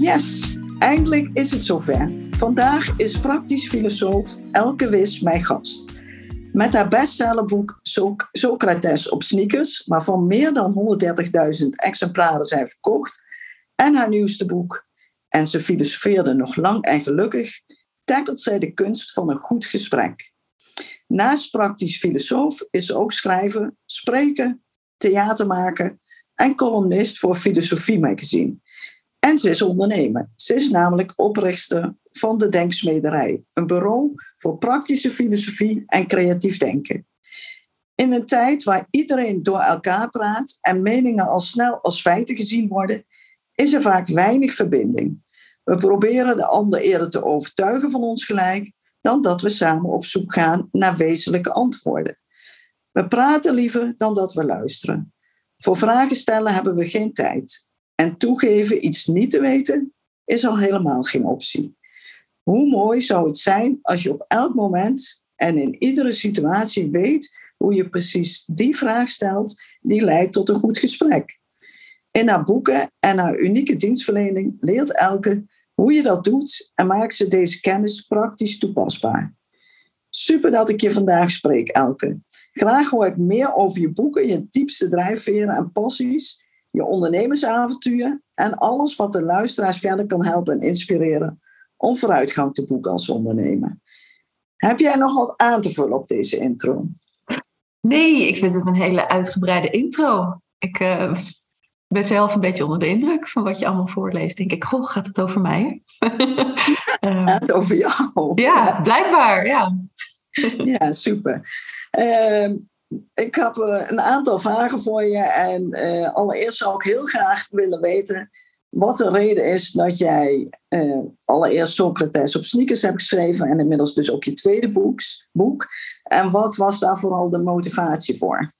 Yes, eindelijk is het zover. Vandaag is praktisch filosoof Elke Wis mijn gast. Met haar bestsellerboek Socrates op sneakers, waarvan meer dan 130.000 exemplaren zijn verkocht, en haar nieuwste boek En ze filosofeerde nog lang en gelukkig, tackelt zij de kunst van een goed gesprek. Naast praktisch filosoof is ze ook schrijver, spreker, theatermaker en columnist voor Filosofie Magazine. En ze is ondernemer. Ze is namelijk oprichter van de Denksmederij, een bureau voor praktische filosofie en creatief denken. In een tijd waar iedereen door elkaar praat en meningen al snel als feiten gezien worden, is er vaak weinig verbinding. We proberen de ander eerder te overtuigen van ons gelijk dan dat we samen op zoek gaan naar wezenlijke antwoorden. We praten liever dan dat we luisteren. Voor vragen stellen hebben we geen tijd. En toegeven iets niet te weten is al helemaal geen optie. Hoe mooi zou het zijn als je op elk moment en in iedere situatie weet hoe je precies die vraag stelt die leidt tot een goed gesprek. In haar boeken en haar unieke dienstverlening leert Elke hoe je dat doet en maakt ze deze kennis praktisch toepasbaar. Super dat ik je vandaag spreek, Elke. Graag hoor ik meer over je boeken, je diepste drijfveren en passies je ondernemersavontuur en alles wat de luisteraars verder kan helpen en inspireren om vooruitgang te boeken als ondernemer. Heb jij nog wat aan te vullen op deze intro? Nee, ik vind het een hele uitgebreide intro. Ik uh, ben zelf een beetje onder de indruk van wat je allemaal voorleest. Denk ik, goh, gaat het over mij? uh, gaat over jou? Ja, blijkbaar, ja. ja, super. Uh, ik heb uh, een aantal vragen voor je. En uh, allereerst zou ik heel graag willen weten wat de reden is dat jij uh, allereerst Socrates op sneakers hebt geschreven en inmiddels dus ook je tweede boeks, boek. En wat was daar vooral de motivatie voor?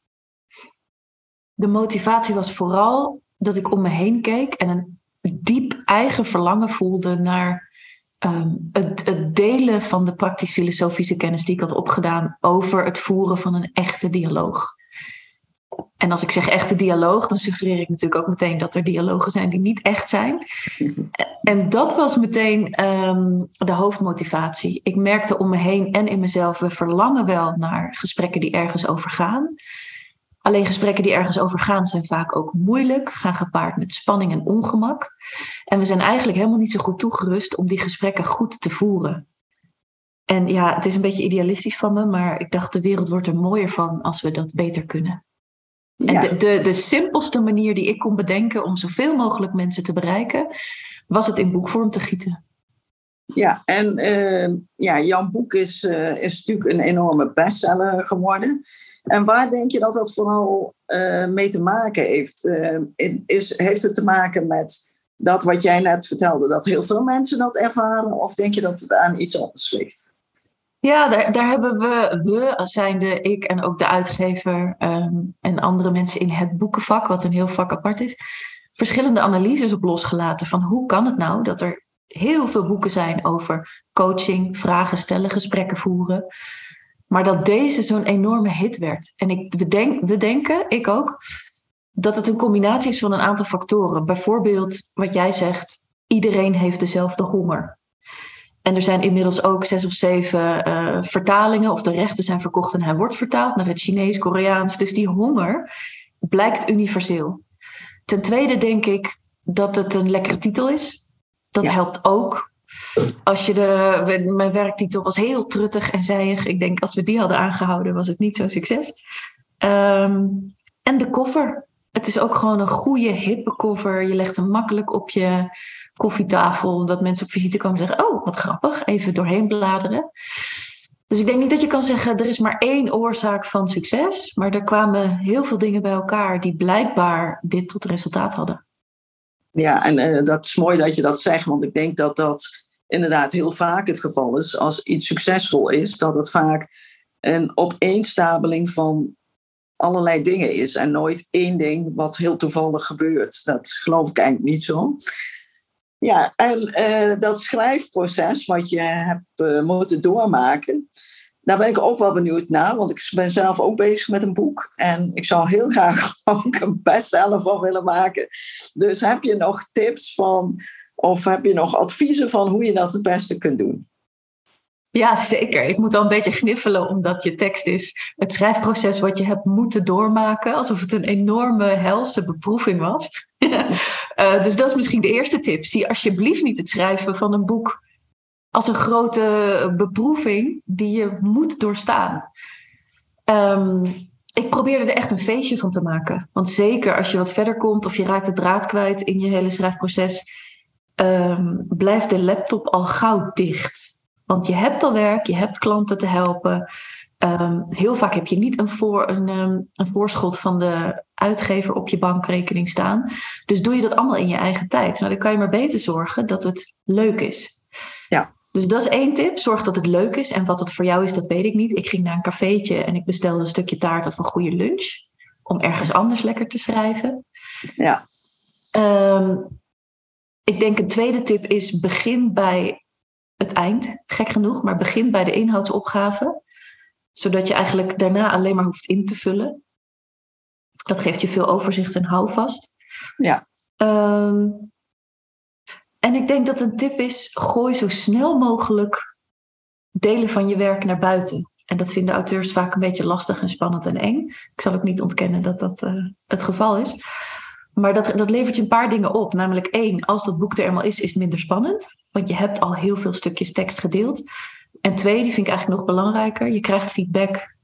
De motivatie was vooral dat ik om me heen keek en een diep eigen verlangen voelde naar um, het, het, delen van de praktisch-filosofische kennis die ik had opgedaan over het voeren van een echte dialoog. En als ik zeg echte dialoog, dan suggereer ik natuurlijk ook meteen dat er dialogen zijn die niet echt zijn. En dat was meteen um, de hoofdmotivatie. Ik merkte om me heen en in mezelf, we verlangen wel naar gesprekken die ergens over gaan. Alleen gesprekken die ergens over gaan zijn vaak ook moeilijk, gaan gepaard met spanning en ongemak. En we zijn eigenlijk helemaal niet zo goed toegerust om die gesprekken goed te voeren. En ja, het is een beetje idealistisch van me, maar ik dacht de wereld wordt er mooier van als we dat beter kunnen. En de, de, de simpelste manier die ik kon bedenken om zoveel mogelijk mensen te bereiken, was het in boekvorm te gieten. Ja, en uh, ja, jouw boek is, uh, is natuurlijk een enorme bestseller geworden. En waar denk je dat dat vooral uh, mee te maken heeft? is, heeft het te maken met dat wat jij net vertelde, dat heel veel mensen dat ervaren? Of denk je dat het aan iets anders ligt? Ja, daar, daar hebben we, we zijnde ik en ook de uitgever um, en andere mensen in het boekenvak, wat een heel vak apart is, verschillende analyses op losgelaten van hoe kan het nou dat er heel veel boeken zijn over coaching, vragen stellen, gesprekken voeren. Maar dat deze zo'n enorme hit werd. En ik, we, denk, we denken, ik ook, dat het een combinatie is van een aantal factoren. Bijvoorbeeld wat jij zegt, iedereen heeft dezelfde honger. En er zijn inmiddels ook zes of zeven uh, vertalingen, of de rechten zijn verkocht en hij wordt vertaald naar het Chinees, Koreaans. Dus die honger blijkt universeel. Ten tweede denk ik dat het een lekkere titel is. Dat helpt ook. Als je de, mijn werktitel was heel truttig en zijig. Ik denk als we die hadden aangehouden was het niet zo'n succes. Um, en de cover. Het is ook gewoon een goede hippe cover. Je legt hem makkelijk op je koffietafel. Dat mensen op visite komen zeggen: Oh, wat grappig. Even doorheen bladeren. Dus ik denk niet dat je kan zeggen: er is maar één oorzaak van succes. Maar er kwamen heel veel dingen bij elkaar die blijkbaar dit tot resultaat hadden. Ja, en uh, dat is mooi dat je dat zegt, want ik denk dat dat inderdaad heel vaak het geval is. Als iets succesvol is, dat het vaak een opeenstapeling van allerlei dingen is en nooit één ding wat heel toevallig gebeurt. Dat geloof ik eigenlijk niet zo. Ja, en uh, dat schrijfproces wat je hebt uh, moeten doormaken, daar ben ik ook wel benieuwd naar, want ik ben zelf ook bezig met een boek en ik zou heel graag ook een bestseller van willen maken. Dus heb je nog tips van, of heb je nog adviezen van hoe je dat het beste kunt doen? Ja, zeker. Ik moet al een beetje gniffelen omdat je tekst is het schrijfproces wat je hebt moeten doormaken, alsof het een enorme helse beproeving was. uh, dus dat is misschien de eerste tip. Zie alsjeblieft niet het schrijven van een boek als een grote beproeving die je moet doorstaan. Um, ik probeerde er echt een feestje van te maken. Want zeker als je wat verder komt of je raakt de draad kwijt in je hele schrijfproces, um, blijft de laptop al gauw dicht. Want je hebt al werk, je hebt klanten te helpen. Um, heel vaak heb je niet een, voor, een, um, een voorschot van de uitgever op je bankrekening staan. Dus doe je dat allemaal in je eigen tijd. Nou, dan kan je maar beter zorgen dat het leuk is. Dus dat is één tip. Zorg dat het leuk is. En wat het voor jou is, dat weet ik niet. Ik ging naar een cafeetje en ik bestelde een stukje taart of een goede lunch. Om ergens anders lekker te schrijven. Ja. Um, ik denk een tweede tip is begin bij het eind, gek genoeg, maar begin bij de inhoudsopgave, zodat je eigenlijk daarna alleen maar hoeft in te vullen. Dat geeft je veel overzicht en houvast. Ja. Um, en ik denk dat een tip is: gooi zo snel mogelijk delen van je werk naar buiten. En dat vinden auteurs vaak een beetje lastig en spannend en eng. Ik zal ook niet ontkennen dat dat uh, het geval is. Maar dat, dat levert je een paar dingen op. Namelijk één, als dat boek er eenmaal is, is het minder spannend. Want je hebt al heel veel stukjes tekst gedeeld. En twee, die vind ik eigenlijk nog belangrijker, je krijgt feedback.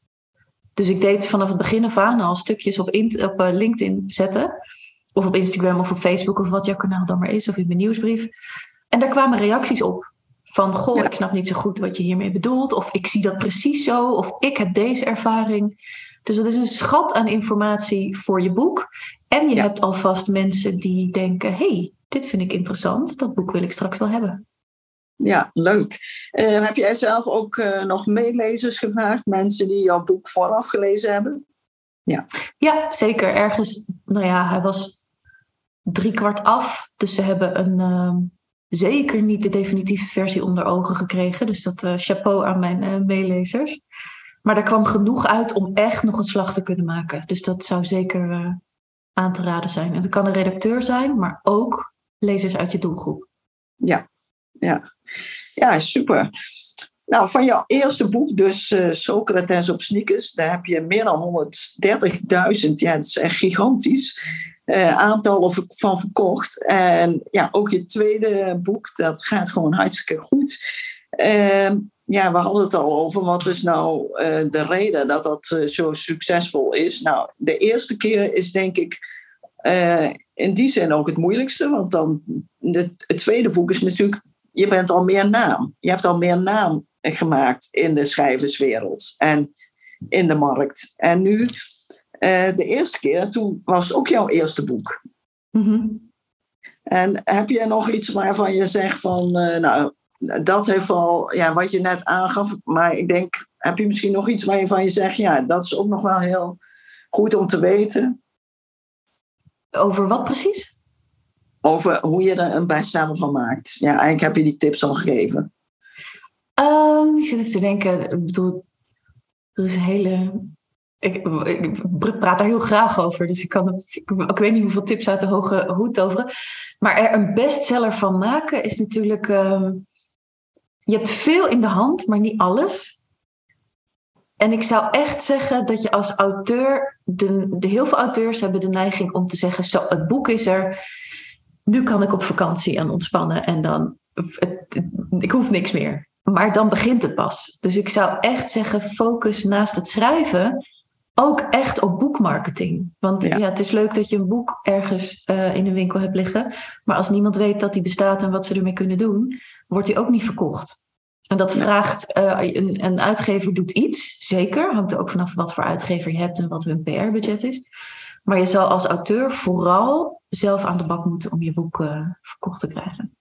Dus ik deed vanaf het begin af aan al stukjes op, op uh, LinkedIn zetten. Of op Instagram of op Facebook of wat jouw kanaal dan maar is. Of in mijn nieuwsbrief. En daar kwamen reacties op. Van, goh, ik snap niet zo goed wat je hiermee bedoelt. Of ik zie dat precies zo. Of ik heb deze ervaring. Dus dat is een schat aan informatie voor je boek. En je ja. hebt alvast mensen die denken: hey, dit vind ik interessant, dat boek wil ik straks wel hebben. Ja, leuk. Uh, heb jij zelf ook uh, nog meelezers gevraagd, mensen die jouw boek vooraf gelezen hebben? Ja. ja, zeker. Ergens, nou ja, hij was drie kwart af. Dus ze hebben een, uh, zeker niet de definitieve versie onder ogen gekregen. Dus dat chapeau aan mijn meelezers. Maar daar kwam genoeg uit om echt nog een slag te kunnen maken. Dus dat zou zeker aan te raden zijn. En het kan een redacteur zijn, maar ook lezers uit je doelgroep. Ja, ja. ja super. Nou, van jouw eerste boek, dus uh, Socrates op sneakers, daar heb je meer dan 130.000, ja, dat is echt gigantisch, uh, aantallen van verkocht. En ja, ook je tweede boek, dat gaat gewoon hartstikke goed. Uh, ja, we hadden het al over. Wat is nou uh, de reden dat dat uh, zo succesvol is? Nou, de eerste keer is denk ik in die zin ook het moeilijkste. Want dan het, tweede boek is natuurlijk, je bent al meer naam. Je hebt al meer naam gemaakt in de schrijverswereld en in de markt. En nu, de eerste keer, toen was het ook jouw eerste boek. Mm-hmm. En heb je nog iets waarvan je zegt van, nou, dat heeft wel, ja, wat je net aangaf, maar ik denk, heb je misschien nog iets waarvan je zegt, ja, dat is ook nog wel heel goed om te weten? Over wat precies? Over hoe je er een bestseller van maakt. Ja, eigenlijk heb je die tips al gegeven. Um, ik zit even te denken, ik bedoel, er is een hele. Ik, praat daar heel graag over, dus ik, kan, ik, weet niet hoeveel tips uit de hoge hoed toveren. Maar er een bestseller van maken is natuurlijk. Um, je hebt veel in de hand, maar niet alles. En ik zou echt zeggen dat je als auteur, de, de, heel veel auteurs hebben de neiging om te zeggen: zo, het boek is er, nu kan ik op vakantie en ontspannen en dan, het, ik hoef niks meer. Maar dan begint het pas. Dus ik zou echt zeggen: focus naast het schrijven ook echt op boekmarketing. Want ja. ja het is leuk dat je een boek ergens uh, in een winkel hebt liggen, maar als niemand weet dat die bestaat en wat ze ermee kunnen doen, wordt die ook niet verkocht. En dat vraagt, uh, een, een, uitgever doet iets, zeker. Hangt er ook vanaf wat voor uitgever je hebt en wat hun PR-budget is. Maar je zal als auteur vooral zelf aan de bak moeten om je boek uh, verkocht te krijgen.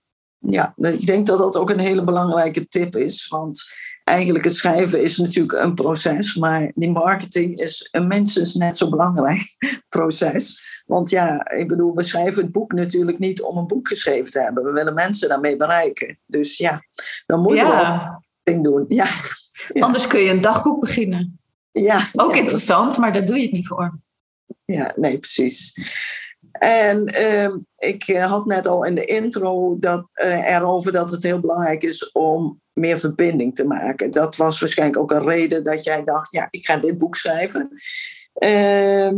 Ja, ik denk dat dat ook een hele belangrijke tip is. Want eigenlijk het schrijven is natuurlijk een proces, maar die marketing is een minstens net zo belangrijk proces. Want ja, ik bedoel, we schrijven het boek natuurlijk niet om een boek geschreven te hebben. We willen mensen daarmee bereiken. Dus ja, dan moeten ja. we ding doen. Ja. Anders kun je een dagboek beginnen. Ja, ook interessant, maar daar doe je het niet voor. Ja, nee, precies. En ehm, ik eh, had net al in de intro dat, uh, erover dat het heel belangrijk is om meer verbinding te maken. Dat was waarschijnlijk ook een reden dat jij dacht, ja, ik ga dit boek schrijven. Ehm,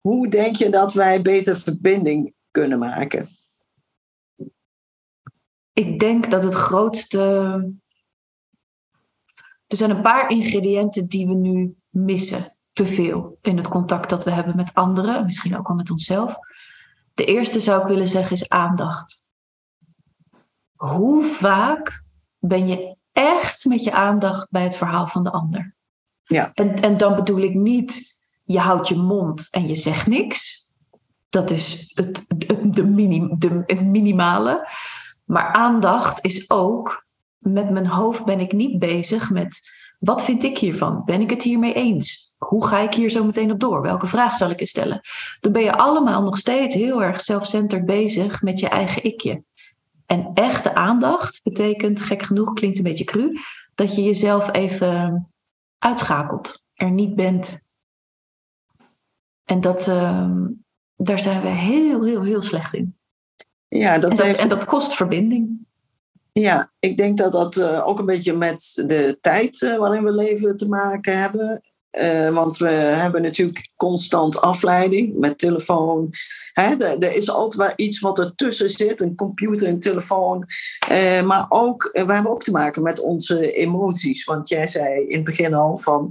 hoe denk je dat wij beter verbinding kunnen maken? Ik denk dat het grootste. Er zijn een paar ingrediënten die we nu missen te veel in het contact dat we hebben met anderen, misschien ook wel met onszelf. De eerste zou ik willen zeggen is aandacht. Hoe vaak ben je echt met je aandacht bij het verhaal van de ander? Ja. En, en dan bedoel ik niet, je houdt je mond en je zegt niks. Dat is het, het, de minim, de, het minimale. Maar aandacht is ook, met mijn hoofd ben ik niet bezig met wat vind ik hiervan? Ben ik het hiermee eens? Hoe ga ik hier zo meteen op door? Welke vraag zal ik je stellen? Dan ben je allemaal nog steeds heel erg zelfcentered bezig met je eigen ikje. En echte aandacht betekent, gek genoeg, klinkt een beetje cru, dat je jezelf even uitschakelt, er niet bent. En dat, uh, daar zijn we heel, heel, heel slecht in. Ja, dat en, dat, heeft... en dat kost verbinding. Ja, ik denk dat dat uh, ook een beetje met de tijd uh, waarin we leven te maken hebben. Uh, want we hebben natuurlijk constant afleiding met telefoon. Er, is altijd wel iets wat ertussen zit, een computer, een telefoon. maar ook, we hebben ook te maken met onze emoties. Want jij zei in het begin al van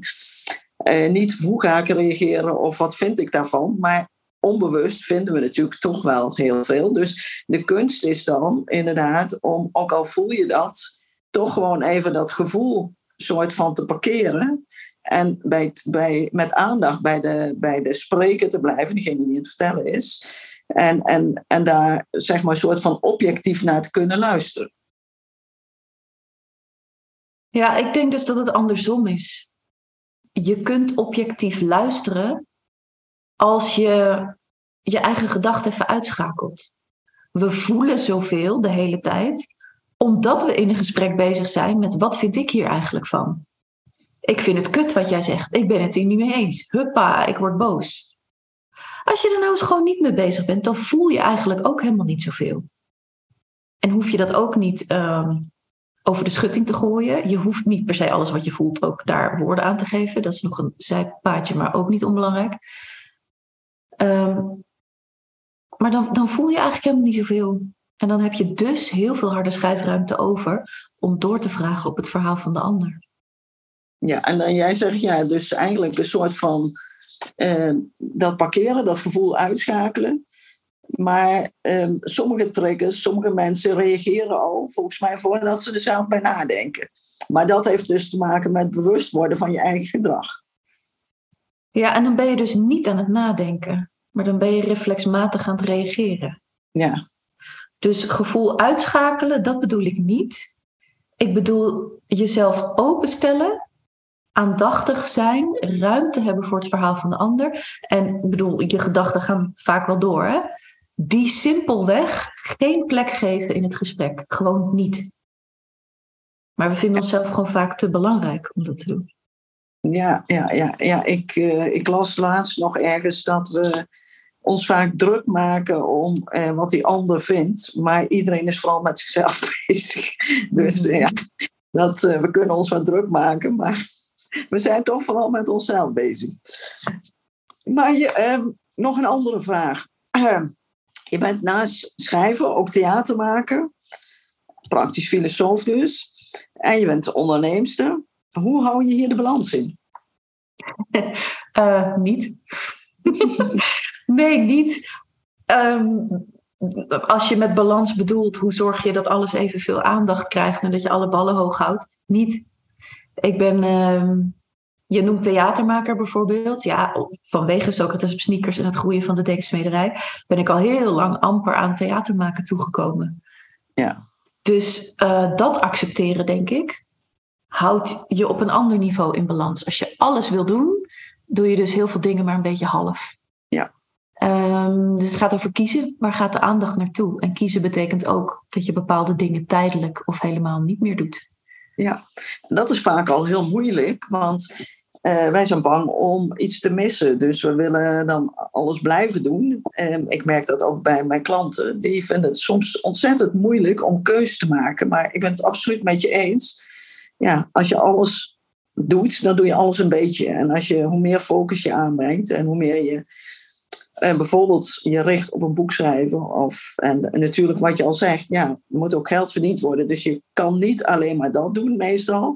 niet hoe ga ik reageren of wat vind ik daarvan, maar onbewust vinden we natuurlijk toch wel heel veel. Dus de kunst is dan inderdaad om, ook al voel je dat, toch gewoon even dat gevoel soort van te parkeren. En bij, bij, met aandacht bij de, bij de spreker te blijven, diegene die het vertellen is. En, en, en daar zeg maar een soort van objectief naar te kunnen luisteren. Ja, ik denk dus dat het andersom is. Je kunt objectief luisteren als je je eigen gedachten even uitschakelt. We voelen zoveel de hele tijd, omdat we in een gesprek bezig zijn met wat vind ik hier eigenlijk van? Ik vind het kut wat jij zegt, ik ben het hier niet mee eens. Huppa, ik word boos. Als je er nou eens gewoon niet mee bezig bent, dan voel je eigenlijk ook helemaal niet zoveel. En hoef je dat ook niet um, over de schutting te gooien. Je hoeft niet per se alles wat je voelt ook daar woorden aan te geven. Dat is nog een zijpaadje, maar ook niet onbelangrijk. Um, maar dan, dan voel je eigenlijk helemaal niet zoveel. En dan heb je dus heel veel harde schrijfruimte over om door te vragen op het verhaal van de ander. Ja, en dan jij zegt ja, dus eigenlijk een soort van uh, dat parkeren, dat gevoel uitschakelen. Maar uh, sommige triggers, sommige mensen reageren al volgens mij voordat ze er zelf bij nadenken. Maar dat heeft dus te maken met bewust worden van je eigen gedrag. Ja, en dan ben je dus niet aan het nadenken. Maar dan ben je reflexmatig aan het reageren. Ja. Dus gevoel uitschakelen, dat bedoel ik niet. Ik bedoel jezelf openstellen, aandachtig zijn, ruimte hebben voor het verhaal van de ander. En ik bedoel, je gedachten gaan vaak wel door. Hè? Die simpelweg geen plek geven in het gesprek. Gewoon niet. Maar we vinden onszelf gewoon vaak te belangrijk om dat te doen. Ja, ja, ja, ja. Ik, uh, ik las laatst nog ergens dat we ons vaak druk maken om eh, wat die ander vindt. Maar iedereen is vooral met zichzelf bezig. Dus mm-hmm. ja, dat, uh, we kunnen ons wat druk maken, maar we zijn toch vooral met onszelf bezig. Maar je, uh, nog een andere vraag. Ehm, je bent naast schrijven ook theatermaker, praktisch filosoof dus. En je bent onderneemster. Hoe hou je hier de balans in? Uh, niet. nee, niet. Um, als je met balans bedoelt, hoe zorg je dat alles evenveel aandacht krijgt en dat je alle ballen hoog houdt? Niet. Ik ben, um, Je noemt theatermaker bijvoorbeeld. Ja, vanwege Socrates op sneakers en het groeien van de denksmederij ben ik al heel lang amper aan theatermaken toegekomen. Ja. Dus uh, dat accepteren, denk ik, houdt je op een ander niveau in balans. Als je alles wil doen, doe je dus heel veel dingen maar een beetje half. Ja. Um, dus het gaat over kiezen. Waar gaat de aandacht naartoe? En kiezen betekent ook dat je bepaalde dingen tijdelijk of helemaal niet meer doet. Ja, dat is vaak al heel moeilijk, want uh, wij zijn bang om iets te missen. Dus we willen dan alles blijven doen. Ik merk dat ook bij mijn klanten. Die vinden het soms ontzettend moeilijk om keuzes te maken. Maar ik ben het absoluut met je eens. Ja, als je alles doet, dan doe je alles een beetje. En als je, hoe meer focus je aanbrengt en hoe meer je uh, bijvoorbeeld je richt op een boek schrijven. Of, en, en, natuurlijk wat je al zegt, ja, er moet ook geld verdiend worden. Dus je kan niet alleen maar dat doen meestal.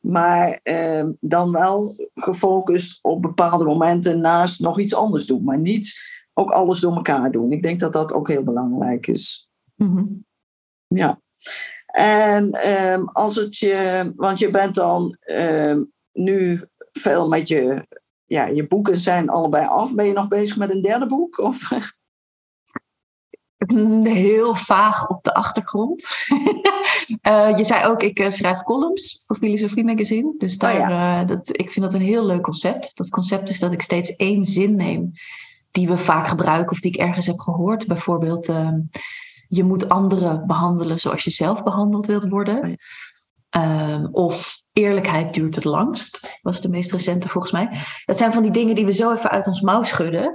Maar uh, dan wel gefocust op bepaalde momenten naast nog iets anders doen. Maar niet ook alles door elkaar doen. Ik denk dat dat ook heel belangrijk is. Mm-hmm. Ja. En um, als het je, want je bent dan um, nu veel met je, ja, je boeken zijn allebei af. Ben je nog bezig met een derde boek? Of? Heel vaag op de achtergrond. uh, je zei ook, ik uh, schrijf columns voor Filosofie Magazine. Dus daar, oh ja. uh, dat, ik vind dat een heel leuk concept. Dat concept is dat ik steeds één zin neem die we vaak gebruiken of die ik ergens heb gehoord. Bijvoorbeeld ehm, je moet anderen behandelen zoals je zelf behandeld wilt worden. Um, of eerlijkheid duurt het langst, was de meest recente volgens mij. Dat zijn van die dingen die we zo even uit ons mouw schudden.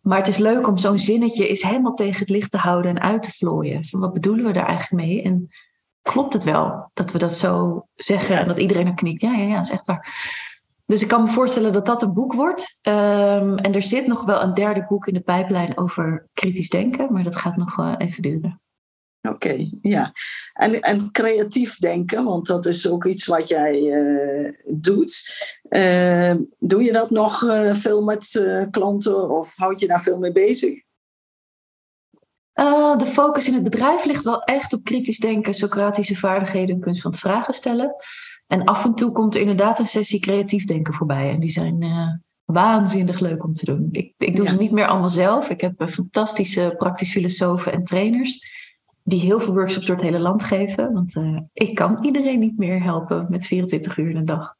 Maar het is leuk om zo'n zinnetje eens helemaal tegen het licht te houden en uit te vlooien. Van wat bedoelen we daar eigenlijk mee? En klopt het wel dat we dat zo zeggen en dat iedereen er knikt? Ja, ja, ja, dat is echt waar. Dus ik kan me voorstellen dat dat een boek wordt. Um, en er zit nog wel een derde boek in de pijplijn over kritisch denken, maar dat gaat nog even duren. Oké, okay, ja. En, en creatief denken, want dat is ook iets wat jij uh, doet. Uh, doe je dat nog uh, veel met klanten of houd je daar veel mee bezig? de focus in het bedrijf ligt wel echt op kritisch denken, Socratische vaardigheden en kunst van het vragen stellen. En af en toe komt er inderdaad een sessie creatief denken voorbij. En die zijn waanzinnig leuk om te doen. Ik, ik doe ja. ze niet meer allemaal zelf. Ik heb fantastische praktisch filosofen en trainers die heel veel workshops door het hele land geven. Want uh, ik kan iedereen niet meer helpen met 24 uur in een dag.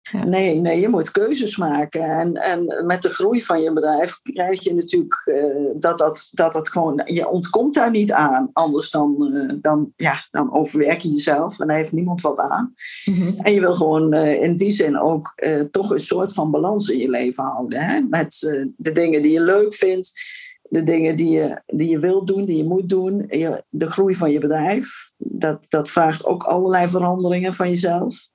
Ja. Nee, nee, je moet keuzes maken. En, en met de groei van je bedrijf krijg je natuurlijk uh, dat, dat, dat dat gewoon, je ontkomt daar niet aan. Anders dan, uh, dan, ja, dan overwerk je jezelf en daar heeft niemand wat aan. Mm-hmm. En je wil gewoon uh, in die zin ook toch een soort van balans in je leven houden. Hè? Met de dingen die je leuk vindt de dingen die je, die je wilt doen, die je moet doen. De groei van je bedrijf, dat, dat vraagt ook allerlei veranderingen van jezelf.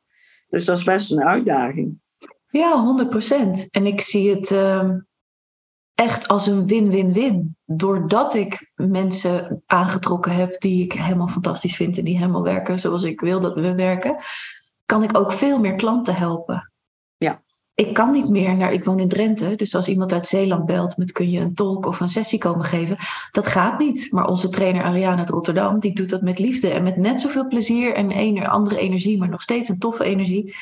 Dus dat is best een uitdaging. Ja, 100%. En ik zie het uh, echt als een win-win-win. Doordat ik mensen aangetrokken heb die ik helemaal fantastisch vind en die helemaal werken zoals ik wil dat we werken, kan ik ook veel meer klanten helpen. Ik kan niet meer naar, ik woon in Drenthe, dus als iemand uit Zeeland belt met kun je een tolk of een sessie komen geven, dat gaat niet. Maar onze trainer Ariane uit Rotterdam, die doet dat met liefde en met net zoveel plezier en een andere energie, maar nog steeds een toffe energie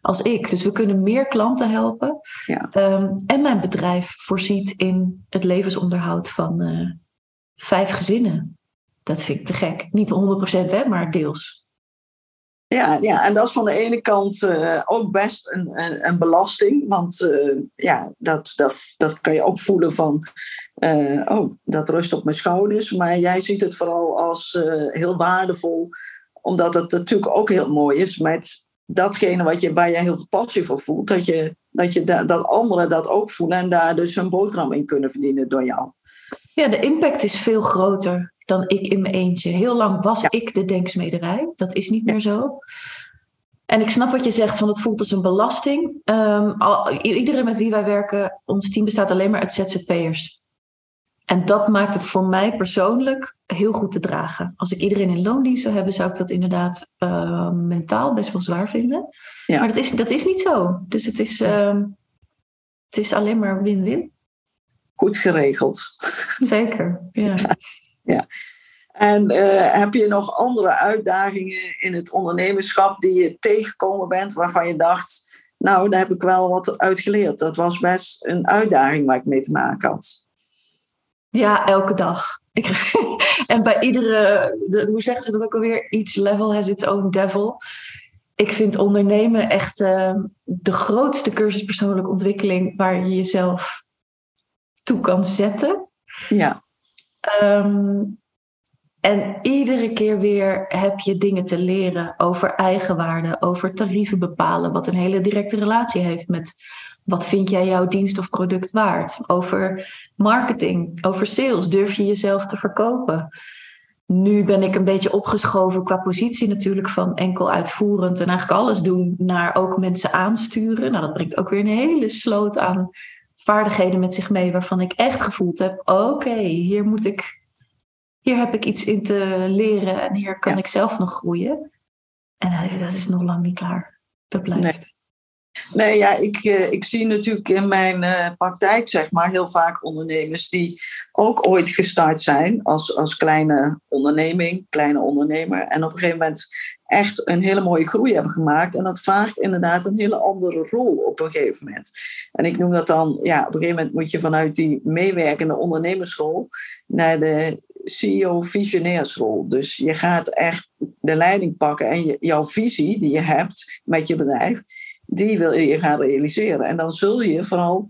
als ik. Dus we kunnen meer klanten helpen. Ja. Um, en mijn bedrijf voorziet in het levensonderhoud van uh, vijf gezinnen. Dat vind ik te gek. Niet 100% hè, maar deels. Ja, ja, en dat is van de ene kant uh, ook best een, een, een belasting. Want uh, ja, dat, dat, dat kan je ook voelen van, uh, oh, dat rust op mijn schouders. Maar jij ziet het vooral als heel waardevol. Omdat het natuurlijk ook heel mooi is met datgene wat je, waar je heel veel passie voor voelt. Dat, je, dat, je da, dat anderen dat ook voelen en daar dus hun boterham in kunnen verdienen door jou. Ja, de impact is veel groter dan ik in mijn eentje. Heel lang was ja. ik de denksmederij. Dat is niet meer zo. En ik snap wat je zegt, van het voelt als een belasting. Um, al, iedereen met wie wij werken, ons team bestaat alleen maar uit ZZP'ers. En dat maakt het voor mij persoonlijk heel goed te dragen. Als ik iedereen in loondienst zou hebben, zou ik dat inderdaad uh, mentaal best wel zwaar vinden. Ja. Maar dat is, dat is niet zo. Dus het is, uh, het is alleen maar win-win. Goed geregeld. Zeker, ja. ja. En uh, heb je nog andere uitdagingen in het ondernemerschap die je tegengekomen bent, waarvan je dacht, Nou, daar heb ik wel wat uit geleerd. Dat was best een uitdaging waar ik mee te maken had. Ja, elke dag. en bij iedere, hoe zeggen ze dat ook alweer? Each level has its own devil. Ik vind ondernemen echt uh, de grootste cursus persoonlijke ontwikkeling waar je jezelf toe kan zetten. Ja. Um, en iedere keer weer heb je dingen te leren over eigenwaarde, over tarieven bepalen, wat een hele directe relatie heeft met wat vind jij jouw dienst of product waard? Over marketing, over sales, durf je jezelf te verkopen? Nu ben ik een beetje opgeschoven qua positie natuurlijk van enkel uitvoerend en eigenlijk alles doen naar ook mensen aansturen. Nou, dat brengt ook weer een hele sloot aan vaardigheden met zich mee waarvan ik echt gevoeld heb, oké, hier moet ik hier heb ik iets in te leren en hier kan ik zelf nog groeien. En dat is nog lang niet klaar. Dat blijft. Nee. Nee, ja, ik, eh, ik zie natuurlijk in mijn uh, praktijk, zeg maar, heel vaak ondernemers die ook ooit gestart zijn als, als kleine onderneming, kleine ondernemer. En op een gegeven moment echt een hele mooie groei hebben gemaakt. En dat vraagt inderdaad een hele andere rol op een gegeven moment. En ik noem dat dan, ja, op een gegeven moment moet je vanuit die meewerkende ondernemersrol naar de CEO-visionairsrol. Dus je gaat echt de leiding pakken en je, jouw visie die je hebt met je bedrijf, die wil je gaan realiseren. En dan zul je vooral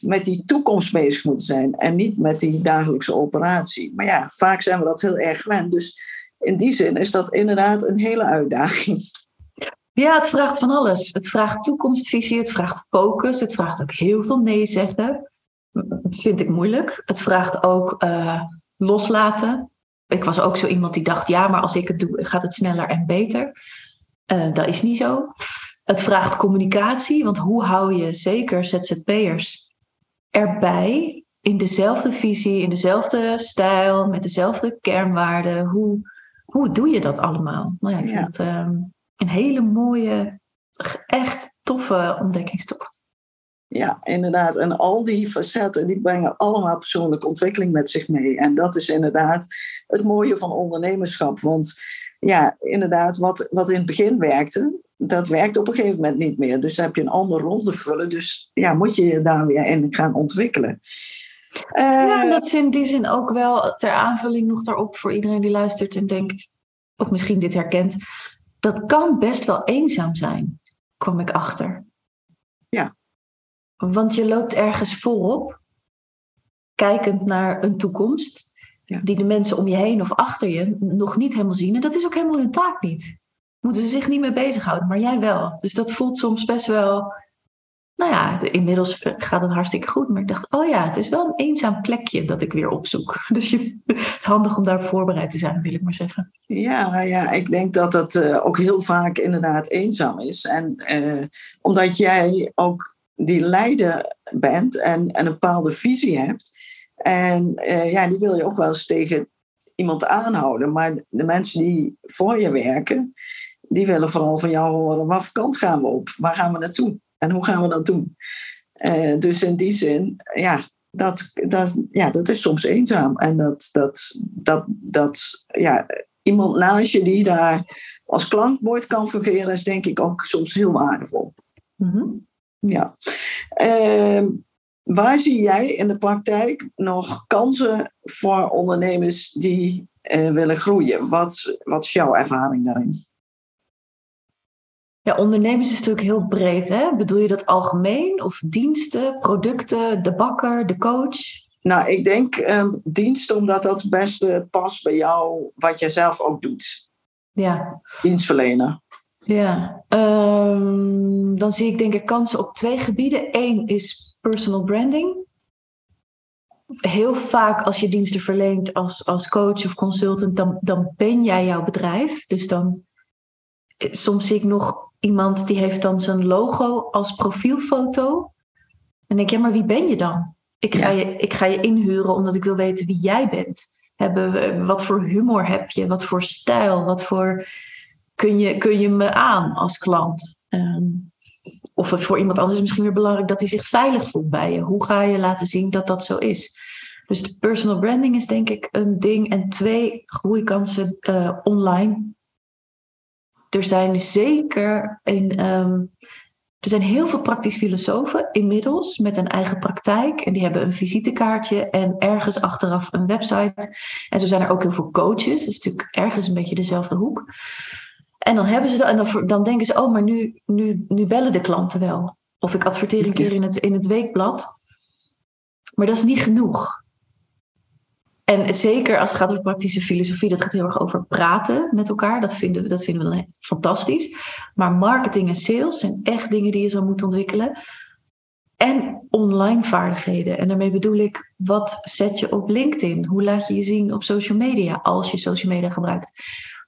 met die toekomst bezig moeten zijn en niet met die dagelijkse operatie. Maar ja, vaak zijn we dat heel erg gewend. Dus in die zin is dat inderdaad een hele uitdaging. Ja, het vraagt van alles. Het vraagt toekomstvisie, het vraagt focus, het vraagt ook heel veel nee zeggen. Vind ik moeilijk. Het vraagt ook uh, loslaten. Ik was ook zo iemand die dacht, ja, maar als ik het doe, gaat het sneller en beter. Uh, dat is niet zo. Het vraagt communicatie, want hoe hou je zeker ZZP'ers erbij in dezelfde visie, in dezelfde stijl, met dezelfde kernwaarden? Hoe, hoe doe je dat allemaal? Nou ja, ik vind het um, een hele mooie, echt toffe ontdekkingstocht. Ja, inderdaad. En al die facetten die brengen allemaal persoonlijke ontwikkeling met zich mee. En dat is inderdaad het mooie van ondernemerschap. Want ja, inderdaad, wat, wat in het begin werkte, dat werkt op een gegeven moment niet meer. Dus dan heb je een andere rol te vullen. Dus ja, moet je je daar weer in gaan ontwikkelen. ja, dat is in die zin ook wel ter aanvulling nog daarop voor iedereen die luistert en denkt, of misschien dit herkent. Dat kan best wel eenzaam zijn, kwam ik achter. Ja. Want je loopt ergens voorop, kijkend naar een toekomst, ja. die de mensen om je heen of achter je nog niet helemaal zien. En dat is ook helemaal hun taak niet. Moeten ze zich niet mee bezighouden, maar jij wel. Dus dat voelt soms best wel. Nou ja, inmiddels gaat het hartstikke goed. Maar ik dacht, oh ja, het is wel een eenzaam plekje dat ik weer opzoek. Dus je, het is handig om daar voorbereid te zijn, wil ik maar zeggen. Ja, ja ik denk dat dat uh, ook heel vaak inderdaad eenzaam is. En uh, omdat jij ook die leider bent en, en een bepaalde visie hebt. En ja, die wil je ook wel eens tegen iemand aanhouden. Maar de mensen die voor je werken, die willen vooral van jou horen: waar kant gaan we op? Waar gaan we naartoe? En hoe gaan we dat doen? Uh, dus in die zin, ja dat, dat, ja, dat is soms eenzaam. En dat, dat, dat, dat ja, iemand naast je die daar als klankwoord kan fungeren, is denk ik ook soms heel waardevol. Mm-hmm. Ja. Uh, waar zie jij in de praktijk nog kansen voor ondernemers die uh, willen groeien? Wat, wat is jouw ervaring daarin? Ja, ondernemers is natuurlijk heel breed. Hè? Bedoel je dat algemeen? Of diensten, producten, de bakker, de coach? Nou, ik denk uh, diensten, omdat dat het beste past bij jou, wat jij zelf ook doet. Ja. Dienstverlener. Ja, um, dan zie ik denk ik kansen op twee gebieden. Eén is personal branding. Heel vaak als je diensten verleent als, als coach of consultant, dan, dan ben jij jouw bedrijf. Dus dan, soms zie ik nog iemand die heeft dan zijn logo als profielfoto. En denk ik, ja, maar wie ben je dan? Ik ga, je, ik ga je inhuren omdat ik wil weten wie jij bent. Hebben, wat voor humor heb je? Wat voor stijl? Wat voor kun je, kun je me aan als klant? Um, of voor iemand anders is misschien weer belangrijk dat hij zich veilig voelt bij je. Hoe ga je laten zien dat dat zo is? Dus de personal branding is denk ik een ding. En twee groeikansen uh, online. Er zijn zeker in, um, Er zijn heel veel praktisch filosofen inmiddels met een eigen praktijk. En die hebben een visitekaartje en ergens achteraf een website. En zo zijn er ook heel veel coaches. Dat is natuurlijk ergens een beetje dezelfde hoek. En dan hebben ze dat, en dan, dan denken ze, oh, maar nu, nu, nu bellen de klanten wel. Of ik adverteer een keer in het, in het weekblad. Maar dat is niet genoeg. En zeker als het gaat over praktische filosofie, dat gaat heel erg over praten met elkaar. Dat vinden we, dat vinden we dan fantastisch. Maar marketing en sales zijn echt dingen die je zou moeten ontwikkelen. En online vaardigheden. En daarmee bedoel ik, wat zet je op LinkedIn? Hoe laat je je zien op social media als je social media gebruikt?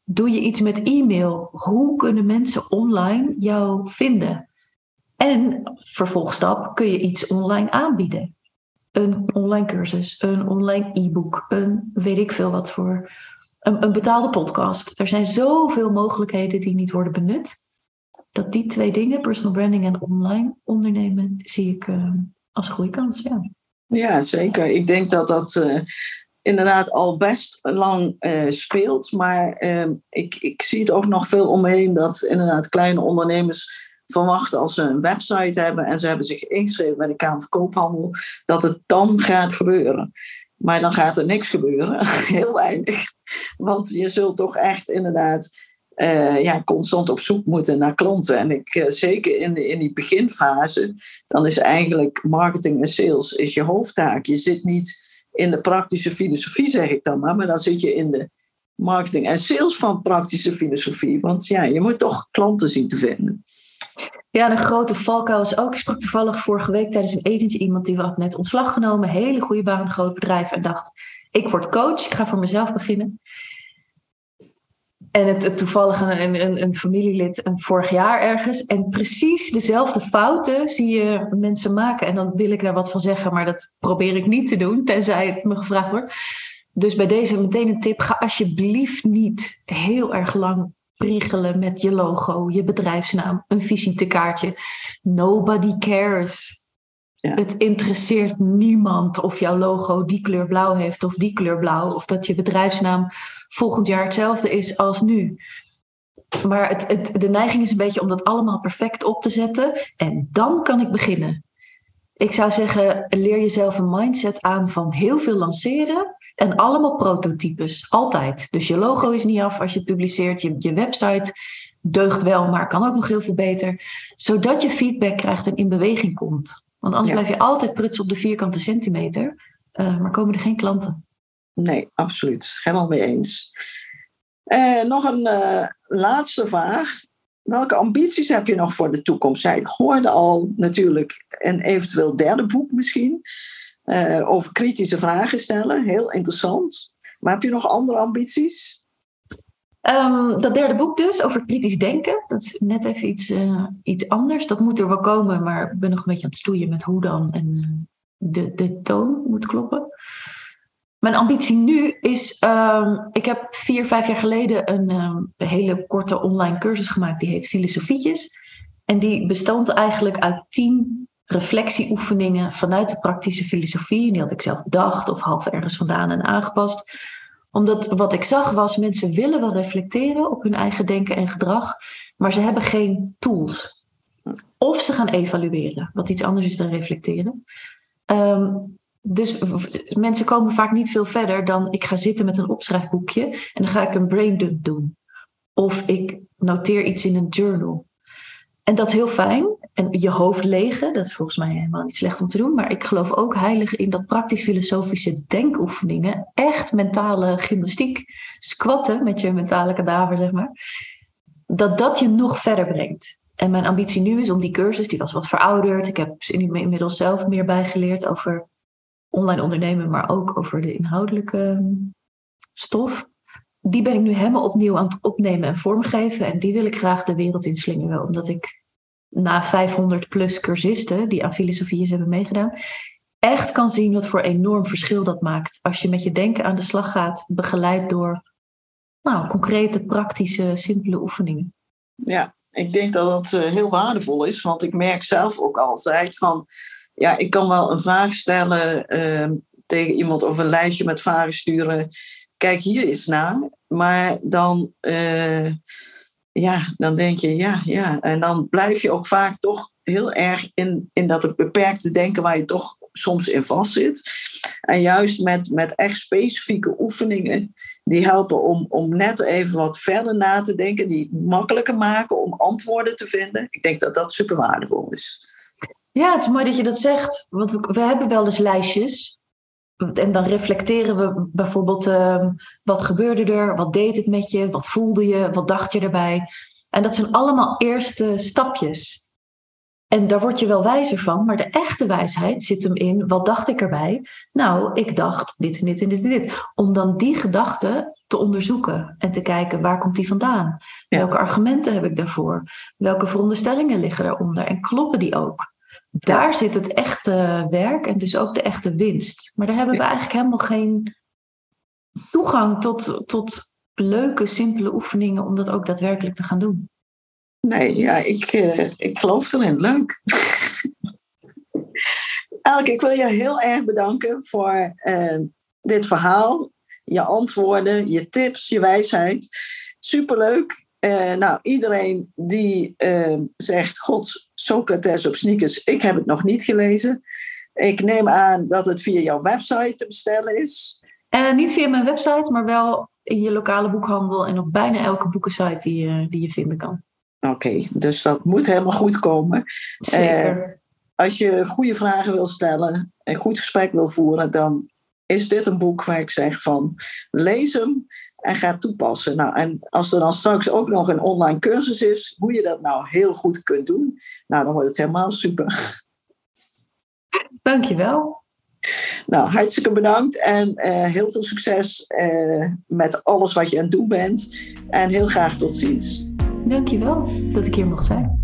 Doe je iets met e-mail? Hoe kunnen mensen online jou vinden? En vervolgstap kun je iets online aanbieden een online cursus, een online e-book, een weet ik veel wat voor, een, een betaalde podcast. Er zijn zoveel mogelijkheden die niet worden benut. Dat die twee dingen, personal branding en online ondernemen, zie ik uh, als groeikans. Ja. ja, zeker. Ik denk dat dat uh, inderdaad al best lang uh, speelt. Maar ehm, ik, ik zie het ook nog veel omheen dat inderdaad kleine ondernemers verwachten als ze een website hebben en ze hebben zich ingeschreven bij de Kamer van Koophandel, dat het dan gaat gebeuren. Maar dan gaat er niks gebeuren, heel weinig. Want je zult toch echt inderdaad uh, ja, constant op zoek moeten naar klanten. En ik, uh, zeker in, in die beginfase, dan is eigenlijk marketing en sales is je hoofdtaak. Je zit niet in de praktische filosofie, zeg ik dan maar, maar dan zit je in de marketing en sales van praktische filosofie. Want ja, je moet toch klanten zien te vinden. Ja, een grote valkuil is ook. Ik sprak toevallig vorige week tijdens een etentje iemand die had net ontslag genomen. Hele goede baan, groot bedrijf. En dacht, ik word coach, ik ga voor mezelf beginnen. En het, het toevallig een, een, een, familielid een vorig jaar ergens. En precies dezelfde fouten zie je mensen maken. En dan wil ik daar wat van zeggen, maar dat probeer ik niet te doen, tenzij het me gevraagd wordt. Dus bij deze meteen een tip: ga alsjeblieft niet heel erg lang priegelen met je logo, je bedrijfsnaam, een visitekaartje. Nobody cares. Ja. Het interesseert niemand of jouw logo die kleur blauw heeft of die kleur blauw. Of dat je bedrijfsnaam volgend jaar hetzelfde is als nu. Maar het, het, de neiging is een beetje om dat allemaal perfect op te zetten. En dan kan ik beginnen. Ik zou zeggen, leer jezelf een mindset aan van heel veel lanceren. En allemaal prototypes, altijd. Dus je logo is niet af als je het publiceert. Je, je website deugt wel, maar kan ook nog heel veel beter. Zodat je feedback krijgt en in beweging komt. Want anders blijf je altijd prutsen op de vierkante centimeter. Uh, maar komen er geen klanten. Nee, absoluut. Helemaal mee eens. Uh, nog een uh, laatste vraag. Welke ambities heb je nog voor de toekomst? ik hoorde al natuurlijk een eventueel derde boek misschien. Uh, over kritische vragen stellen. Heel interessant. Maar heb je nog andere ambities? Um, dat derde boek dus, over kritisch denken. Dat is net even iets, uh, iets anders. Dat moet er wel komen, maar ik ben nog een beetje aan het stoeien met hoe dan. En uh, de, de toon moet kloppen. Mijn ambitie nu is, um, ik heb vier, vijf jaar geleden een, um, hele korte online cursus gemaakt. Die heet Filosofietjes. En die bestond eigenlijk uit tien reflectieoefeningen vanuit de praktische filosofie. Die had ik zelf bedacht of half ergens vandaan en aangepast. Omdat wat ik zag was, mensen willen wel reflecteren op hun eigen denken en gedrag, maar ze hebben geen tools. Of ze gaan evalueren, wat iets anders is dan reflecteren. Um, dus mensen komen vaak niet veel verder dan ik ga zitten met een opschrijfboekje en dan ga ik een braindump doen. Of ik noteer iets in een journal. En dat is heel fijn. En je hoofd legen, dat is volgens mij helemaal niet slecht om te doen. Maar ik geloof ook heilig in dat praktisch-filosofische denkoefeningen, echt mentale gymnastiek, squatten met je mentale kadaver, zeg maar, dat dat je nog verder brengt. En mijn ambitie nu is om die cursus, die was wat verouderd. Ik heb inmiddels zelf meer bijgeleerd over online ondernemen, maar ook over de inhoudelijke mm, stof. Die ben ik nu helemaal opnieuw aan het opnemen en vormgeven. En die wil ik graag de wereld inslingeren, omdat ik na 500 plus cursisten die aan filosofieën hebben meegedaan, echt kan zien wat voor enorm verschil dat maakt. Als je met je denken aan de slag gaat, begeleid door nou, concrete, praktische, simpele oefeningen. Ja, ik denk dat dat eh, heel waardevol is, want ik merk zelf ook altijd van, ja, ik kan wel een vraag stellen uh, tegen iemand of een lijstje met vragen sturen. Kijk hier eens naar, maar dan. Uh, ja, dan denk je ja, ja. En dan blijf je ook vaak toch heel erg in, in dat beperkte denken waar je toch soms in vastzit. En juist met, met echt specifieke oefeningen die helpen om, om net even wat verder na te denken, die het makkelijker maken om antwoorden te vinden. Ik denk dat dat super waardevol is. Ja, het is mooi dat je dat zegt. Want we, we hebben wel eens lijstjes. En dan reflecteren we bijvoorbeeld uh, wat gebeurde er, wat deed het met je, wat voelde je, wat dacht je erbij. En dat zijn allemaal eerste stapjes. En daar word je wel wijzer van, maar de echte wijsheid zit hem in, wat dacht ik erbij? Nou, ik dacht dit en dit en dit en dit. Om dan die gedachte te onderzoeken en te kijken, waar komt die vandaan? Welke argumenten heb ik daarvoor? Welke veronderstellingen liggen daaronder? En kloppen die ook? Daar zit het echte werk en dus ook de echte winst. Maar daar hebben we eigenlijk helemaal geen toegang tot, tot leuke, simpele oefeningen om dat ook daadwerkelijk te gaan doen. Nee, ja, ik, uh, ik geloof erin. Leuk. Elke, ik wil je heel erg bedanken voor uh, dit verhaal, je antwoorden, je tips, je wijsheid. Superleuk. Uh, nou, iedereen die zegt, God, Socrates op sneakers, ik heb het nog niet gelezen. Ik neem aan dat het via jouw website te bestellen is. niet via mijn website, maar wel in je lokale boekhandel en op bijna elke boekensite die, die je vinden kan. Oké, dus dat moet helemaal goed komen. Zeker. Uh, als je goede vragen wil stellen en goed gesprek wil voeren, dan is dit een boek waar ik zeg van lees hem en ga toepassen. Nou, en als er dan straks ook nog een online cursus is, hoe je dat nou heel goed kunt doen, nou, dan wordt het helemaal super. Dankjewel. Nou, hartstikke bedankt en uh, heel veel succes uh, met alles wat je aan het doen bent. En heel graag tot ziens. Dankjewel dat ik hier mocht zijn.